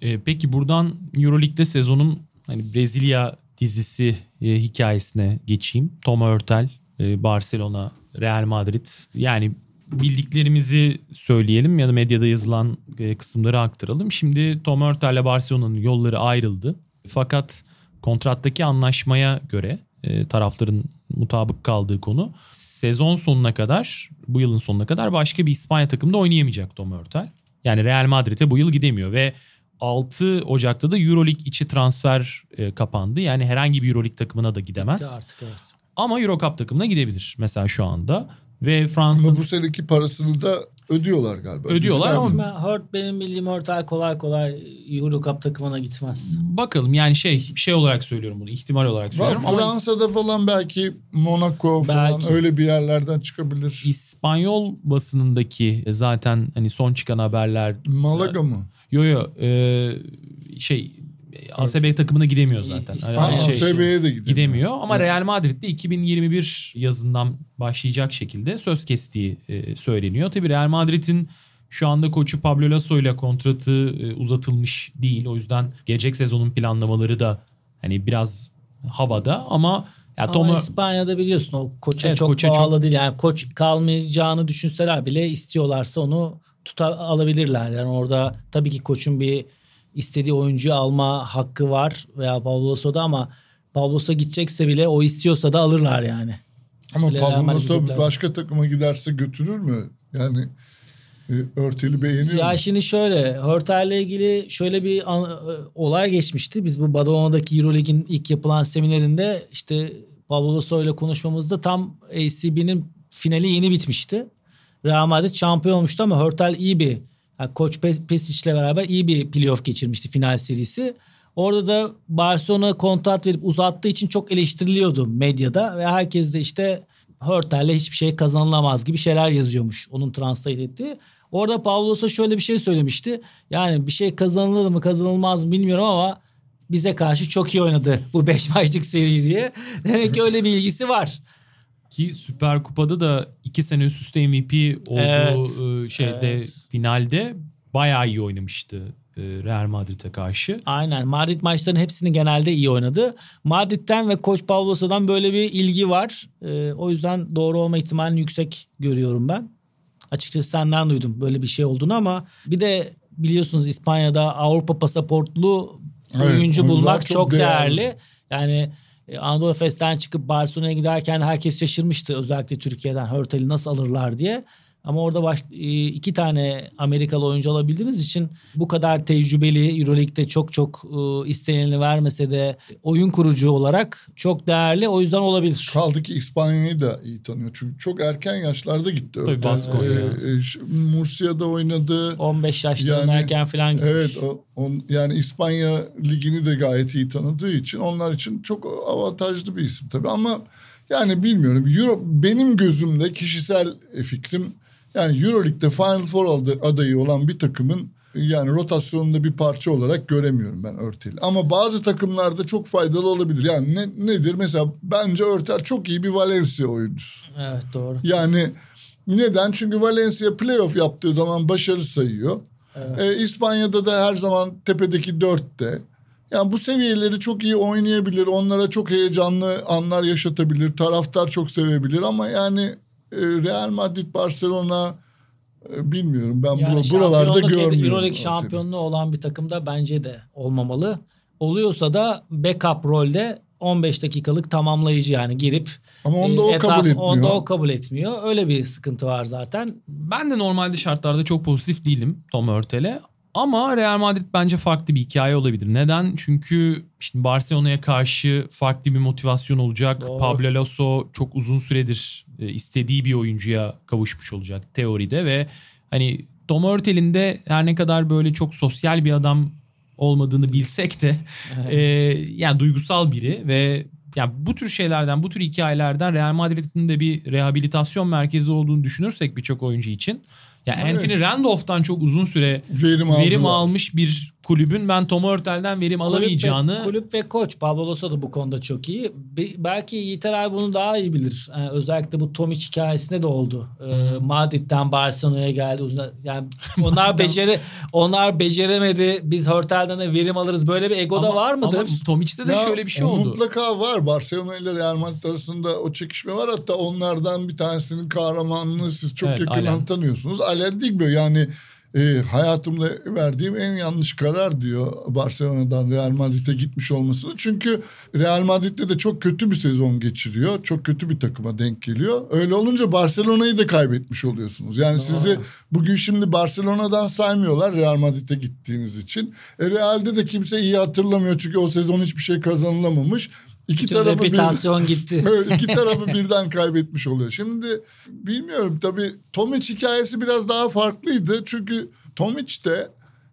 E, peki buradan Euroleague'de sezonun hani Brezilya dizisi e, hikayesine geçeyim. Tom Hurtel, e, Barcelona, Real Madrid. Yani bildiklerimizi söyleyelim ya da medyada yazılan e, kısımları aktaralım. Şimdi Tom Hurtel ile Barcelona'nın yolları ayrıldı. Fakat kontrattaki anlaşmaya göre e, tarafların mutabık kaldığı konu sezon sonuna kadar bu yılın sonuna kadar başka bir İspanya takımında oynayamayacak Tom Hurtel. Yani Real Madrid'e bu yıl gidemiyor ve 6 Ocak'ta da Euroleague içi transfer e, kapandı. Yani herhangi bir Euroleague takımına da gidemez. Artık evet. Ama Eurocup takımına gidebilir mesela şu anda. Ve Fransa Ama bu seneki parasını da ödüyorlar galiba. Ödüyorlar ama-? Ben Hurt benim bildiğim Hurtel kolay kolay Euro Cup takımına gitmez. bakalım yani şey şey olarak söylüyorum bunu ihtimal olarak Var, söylüyorum ama Fransa'da falan belki Monaco falan Belki. öyle bir yerlerden çıkabilir. İspanyol basınındaki zaten hani son çıkan haberler Malaga mı? yo yo e, şey ASB takımına gidemiyor zaten. İspanya- Yani Ha, şey- ASB'ye de gidemiyor. gidemiyor ama Real Madrid'de 2021 yazından başlayacak şekilde söz kestiği e, söyleniyor. Tabii Real Madrid'in şu anda koçu Pablo Lasso ile kontratı e, uzatılmış değil. O yüzden gelecek sezonun planlamaları da hani biraz havada ama ya Ama Tom İspanya'da biliyorsun o koça Evet, çok koça bağlı değil. Yani koç kalmayacağını düşünseler bile istiyorlarsa onu tuta alabilirler. Yani orada tabii ki koçun bir istediği oyuncuyu alma hakkı var veya Pabloso'da ama Pabloso gidecekse bile o istiyorsa da alırlar yani. Ama Öyle Pablo gidebilir. başka takıma giderse götürür mü? Yani e, örteli beğeniyor Ya mu? şimdi şöyle Hörtel'le ilgili şöyle bir an- e, olay geçmişti. Biz bu Badalona'daki Euroleague'in ilk yapılan seminerinde işte Pablo Lasso ile konuşmamızda tam ACB'nin finali yeni bitmişti. Real Madrid şampiyon olmuştu ama Hörtel iyi bir Koç Pe- Pesic'le beraber iyi bir playoff geçirmişti final serisi. Orada da Barcelona kontrat verip uzattığı için çok eleştiriliyordu medyada ve herkes de işte Hörtel'le hiçbir şey kazanılamaz gibi şeyler yazıyormuş onun translate ettiği. Orada Pavlos'a şöyle bir şey söylemişti. Yani bir şey kazanılır mı kazanılmaz mı bilmiyorum ama bize karşı çok iyi oynadı bu 5 maçlık seri diye. Demek ki öyle bir ilgisi var. Ki Süper Kupa'da da iki sene üst üste MVP olduğu e, şeyde evet. finalde bayağı iyi oynamıştı e, Real Madrid'e karşı. Aynen. Madrid maçlarının hepsini genelde iyi oynadı. Madrid'den ve Koç Pablo Sousa'dan böyle bir ilgi var. Ee, o yüzden doğru olma ihtimalini yüksek görüyorum ben. Açıkçası senden duydum böyle bir şey olduğunu ama bir de biliyorsunuz İspanya'da Avrupa pasaportlu Evet, oyuncu oyuncular çok, çok değerli. değerli. Yani e, Anadolu Efes'ten çıkıp Barcelona'ya giderken herkes şaşırmıştı özellikle Türkiye'den Hörtel'i nasıl alırlar diye. Ama orada baş, e, iki tane Amerikalı oyuncu alabildiğiniz için bu kadar tecrübeli Euroleague'de çok çok e, istenileni vermese de oyun kurucu olarak çok değerli. O yüzden olabilir. Kaldı ki İspanya'yı da iyi tanıyor. Çünkü çok erken yaşlarda gitti. Tabii. Baskonya. Ee, e, Mursia'da oynadı. 15 yaşlarındayken Yani, falan gitmiş. Evet o, on, yani İspanya ligini de gayet iyi tanıdığı için onlar için çok avantajlı bir isim tabii ama yani bilmiyorum Euro, benim gözümde kişisel fikrim yani Euroleague'de Final Four adayı olan bir takımın yani rotasyonunda bir parça olarak göremiyorum ben Örtel'i. Ama bazı takımlarda çok faydalı olabilir. Yani ne, nedir? Mesela bence Örtel çok iyi bir Valencia oyuncusu. Evet doğru. Yani neden? Çünkü Valencia playoff yaptığı zaman başarı sayıyor. Ee, İspanya'da da her zaman tepedeki dörtte. Yani bu seviyeleri çok iyi oynayabilir. Onlara çok heyecanlı anlar yaşatabilir. Taraftar çok sevebilir ama yani Real Madrid, Barcelona e, bilmiyorum. Ben Yani bura- buralarda görmüyorum. Euroleague şampiyonluğu olan bir takımda bence de olmamalı. Oluyorsa da backup rolde 15 dakikalık tamamlayıcı yani girip Ama onda e, o etraf- kabul etmiyor. Onda o kabul etmiyor. Öyle bir sıkıntı var zaten. Ben de normalde şartlarda çok pozitif değilim Tom Hurtel'e. Ama Real Madrid bence farklı bir hikaye olabilir. Neden? Çünkü şimdi Barcelona'ya karşı farklı bir motivasyon olacak. Doğru. Pablo Lasso çok uzun süredir e, istediği bir oyuncuya kavuşmuş olacak teoride ve hani Tom Hurtel'in de her ne kadar böyle çok sosyal bir adam olmadığını bilsek de e, yani duygusal biri ve yani bu tür şeylerden, bu tür hikayelerden Real Madrid'in de bir rehabilitasyon merkezi olduğunu düşünürsek birçok oyuncu için. Ya Evet. Anthony Randolph'tan çok uzun süre Verim, verim almış bir kulübün ben Tom Hurtel'den verim alamayacağını Kulüp ve, kulüp ve koç Pablo Lasso da bu konuda çok iyi. Be- belki Yiğiter abi bunu daha iyi bilir. Yani özellikle bu Tomic hikayesinde de oldu. Ee, Madrid'den Barcelona'ya geldi. Uzun- Yani onlar beceri onlar beceremedi. Biz Hörtel'den de verim alırız. Böyle bir ego da Ama- var mıdır? Ama Tomic'te de Ya, şöyle bir şey oldu. Mutlaka var. Barcelona ile Real Madrid arasında o çekişme var. Hatta onlardan bir tanesinin kahramanını siz çok Evet, yakından tanıyorsunuz. Alain Digbe yani e, hayatımda verdiğim en yanlış karar diyor Barcelona'dan Real Madrid'e gitmiş olmasını. Çünkü Real Madrid'de de çok kötü bir sezon geçiriyor. Çok kötü bir takıma denk geliyor. Öyle olunca Barcelona'yı da kaybetmiş oluyorsunuz. Yani sizi bugün şimdi Barcelona'dan saymıyorlar Real Madrid'e gittiğiniz için. E, Real'de de kimse iyi hatırlamıyor çünkü o sezon hiçbir şey kazanılamamış. İki Bütün tarafı bir, reputasyon gitti. Evet, iki tarafı birden kaybetmiş oluyor. Şimdi bilmiyorum tabii Tomic hikayesi biraz daha farklıydı. Çünkü Tomic de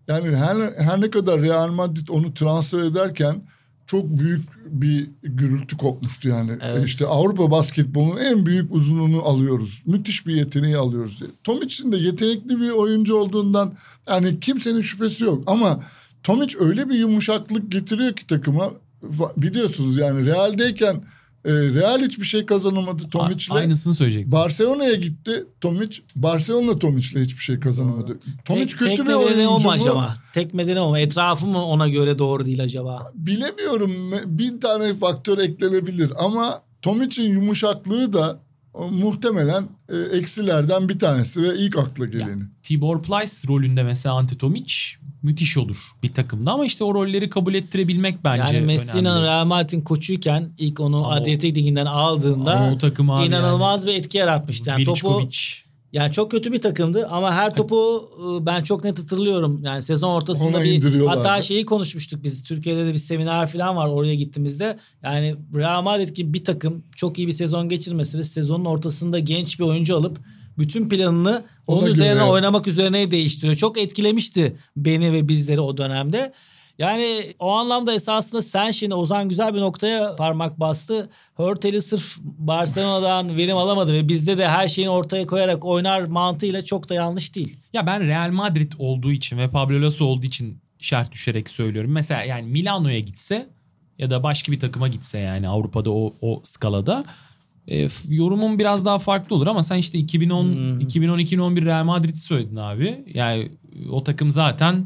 yani her, her ne kadar Real Madrid onu transfer ederken çok büyük bir gürültü kopmuştu yani. Evet. İşte Avrupa basketbolunun en büyük uzunluğunu alıyoruz. Müthiş bir yeteneği alıyoruz diye. Tomic'in de yetenekli bir oyuncu olduğundan yani kimsenin şüphesi yok. Ama Tomic öyle bir yumuşaklık getiriyor ki takıma. Biliyorsunuz yani Real'deyken e, Real hiçbir şey kazanamadı Tomic'le. Aynısını söyleyecektim. Barcelona'ya gitti Tomic. Barcelona Tomic'le hiçbir şey kazanamadı. Tomic Tek- kötü tek bir oyuncu mu mu? acaba? Tek nedeni o mu? Etrafı mı ona göre doğru değil acaba? Bilemiyorum. Bin tane faktör eklenebilir ama Tomic'in yumuşaklığı da o, muhtemelen e, eksilerden bir tanesi ve ilk akla geleni. Tibor Plyce rolünde mesela Ante Tomic müthiş olur bir takımda ama işte o rolleri kabul ettirebilmek bence yani Messi'nin önemli. Real Madrid'in koçuyken ilk onu Ama o- Adriatik Ligi'nden aldığında o takım abi inanılmaz bir etki yaratmıştı. Yani topu Viličković. Yani çok kötü bir takımdı ama her topu e, ben çok net hatırlıyorum. Yani sezon ortasında Ona bir hatta şeyi konuşmuştuk biz. Türkiye'de de bir seminer falan var oraya gittiğimizde. Yani Real Madrid gibi bir takım çok iyi bir sezon geçirmesi sezonun ortasında genç bir oyuncu alıp bütün planını onun Ona üzerine göre. oynamak üzerine değiştiriyor. Çok etkilemişti beni ve bizleri o dönemde. Yani o anlamda esasında sen şimdi Ozan güzel bir noktaya parmak bastı. Hurtel'i sırf Barcelona'dan verim alamadı ve bizde de her şeyini ortaya koyarak oynar mantığıyla çok da yanlış değil. Ya ben Real Madrid olduğu için ve Pablo Lasso olduğu için şart düşerek söylüyorum. Mesela yani Milano'ya gitse ya da başka bir takıma gitse yani Avrupa'da o, o skalada E, yorumum biraz daha farklı olur ama sen işte 2010 Hmm. 2010-2011 Real Madrid'i söyledin abi. Yani o takım zaten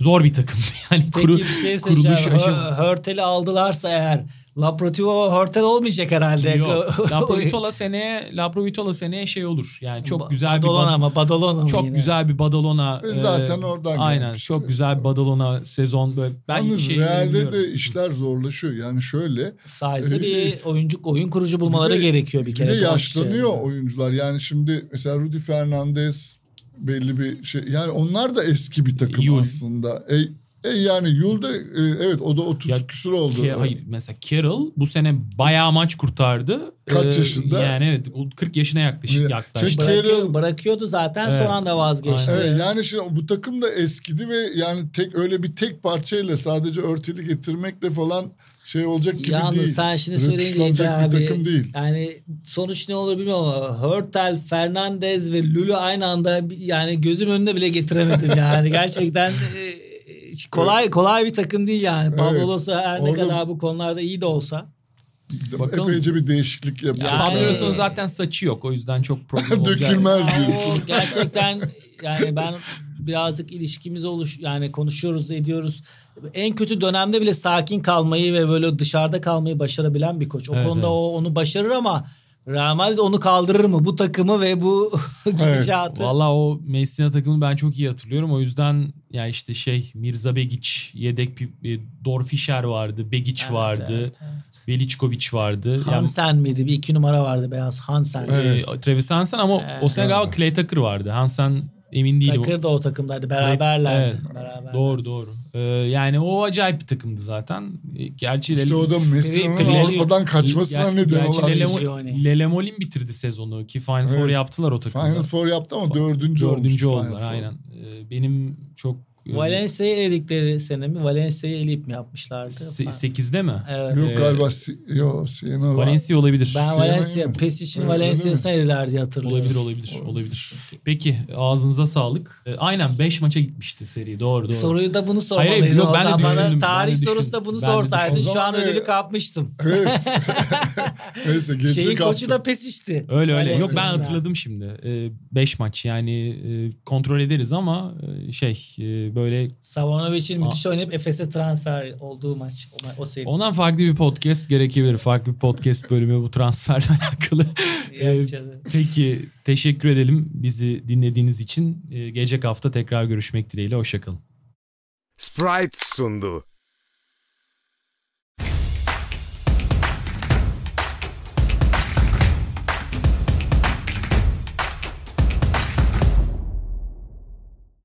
zor bir takımdı. Yani Peki kuru, bir şey kuruluş aşaması. Hö- Hörtel'i aldılarsa eğer Laprotivo Hörtel olmayacak herhalde. Yok. Laprovitola seneye Laprovitola seneye şey olur. Yani çok Ba- güzel bir Badalona bad- mı? Badalona çok yine? güzel bir Badalona. Ve zaten oradan Aynen. gelmişti. Çok güzel bir Badalona sezon böyle. Ben Yalnız şey Real'de bilmiyorum. de işler zorlaşıyor. Yani şöyle Size'da bir oyuncu oyun kurucu bulmaları Bir de- gerekiyor bir bir kere. de Kovacic yaşlanıyor oyuncular. Yani şimdi mesela Rudy Fernandez belli bir şey. Yani onlar da eski bir takım Yul. aslında. E, e yani Yul'da e, evet o da 30 Ya, küsur oldu. Ki- hayır mesela Carroll bu sene bayağı maç kurtardı. Kaç Ee, yaşında? Yani evet o 40 yaşına yaklaş, Şey, yaklaştı. Bırakıyor, Carroll- bırakıyordu zaten son Evet. anda vazgeçti. Evet, yani şimdi bu takım da eskidi ve yani tek öyle bir tek parçayla sadece örtülü getirmekle falan şey olacak gibi Yalnız değil. sen şimdi söyleyince Rötuşlanacak bir abi, takım değil. yani sonuç ne olur bilmiyorum ama Hörtel, Fernandez ve Lulu aynı anda yani gözüm önünde bile getiremedim yani. Gerçekten e, kolay kolay bir takım değil yani. Evet. Pablo'sa her ne kadar bu konularda iyi de olsa. Bakalım. Epeyce bir değişiklik Ya yapacak. Yani- Pablo zaten saçı yok o yüzden çok problem olacak. Dökülmez diyorsun. gerçekten yani ben birazcık ilişkimiz oluş yani konuşuyoruz ediyoruz. En kötü dönemde bile sakin kalmayı ve böyle dışarıda kalmayı başarabilen bir koç. O Evet, konuda evet. o onu başarır ama Real Madrid onu kaldırır mı? Bu takımı ve bu gidişatı. Valla o Messina takımını ben çok iyi hatırlıyorum. O yüzden ya işte şey Mirza Begic, yedek bir Dorfişer vardı, Begic Evet, vardı, evet, evet. Vardı. Yani, Hansen miydi? Bir iki numara vardı beyaz Hansen. Evet. e, Travis Hansen ama Evet. o sene galiba Clay Tucker vardı. Hansen emin değilim. Takır da o takımdaydı. Beraberlerdi. Evet. Beraberlerdi. Doğru doğru. Ee, yani o acayip bir takımdı zaten. Ee, Gerçi İşte Lele- o da Messi'nin Avrupa'dan kaçmasına neden olan. Lele, bir şey. Gioni. Lele Molin bitirdi sezonu ki Final Four Evet. yaptılar o takımda. Final Four yaptı ama dördüncü, Dördüncü olmuştu oldular Final Four. aynen. Ee, benim çok e, Valencia'yı eledikleri sene mi? Valencia'yı eleyip mi yapmışlardı? se- Ha. 8'de mi? Evet. Yok Ee, galiba Si- yok Siena. Valencia olabilir. Ben Valencia, Öyle- öyle Valencia'sını elediler diye hatırlıyorum. Olabilir olabilir olabilir. Peki ağzınıza sağlık. Ee, aynen 5 maça gitmişti seri doğru doğru. Soruyu da bunu Hayır, sormalıydın. hayır, yok, ben de zaman bana düşündüm, ben tarih de sorusu da bunu Ben sorsaydın şu an zaman, ödülü e, kapmıştım. Evet. Neyse gelecek Şeyin koçu da Pesic'ti. Öyle öyle. Yok ben hatırladım şimdi. 5 maç yani e, kontrol ederiz ama e, şey e, böyle Savanovic'in müthiş oynayıp Efes'e transfer olduğu maç. O, o seri. ondan farklı bir podcast gerekebilir. Farklı bir podcast bölümü bu transferle alakalı. Ee. Peki teşekkür edelim bizi dinlediğiniz için. Ee, Gelecek hafta tekrar görüşmek dileğiyle. Hoşçakalın. Sprite sundu.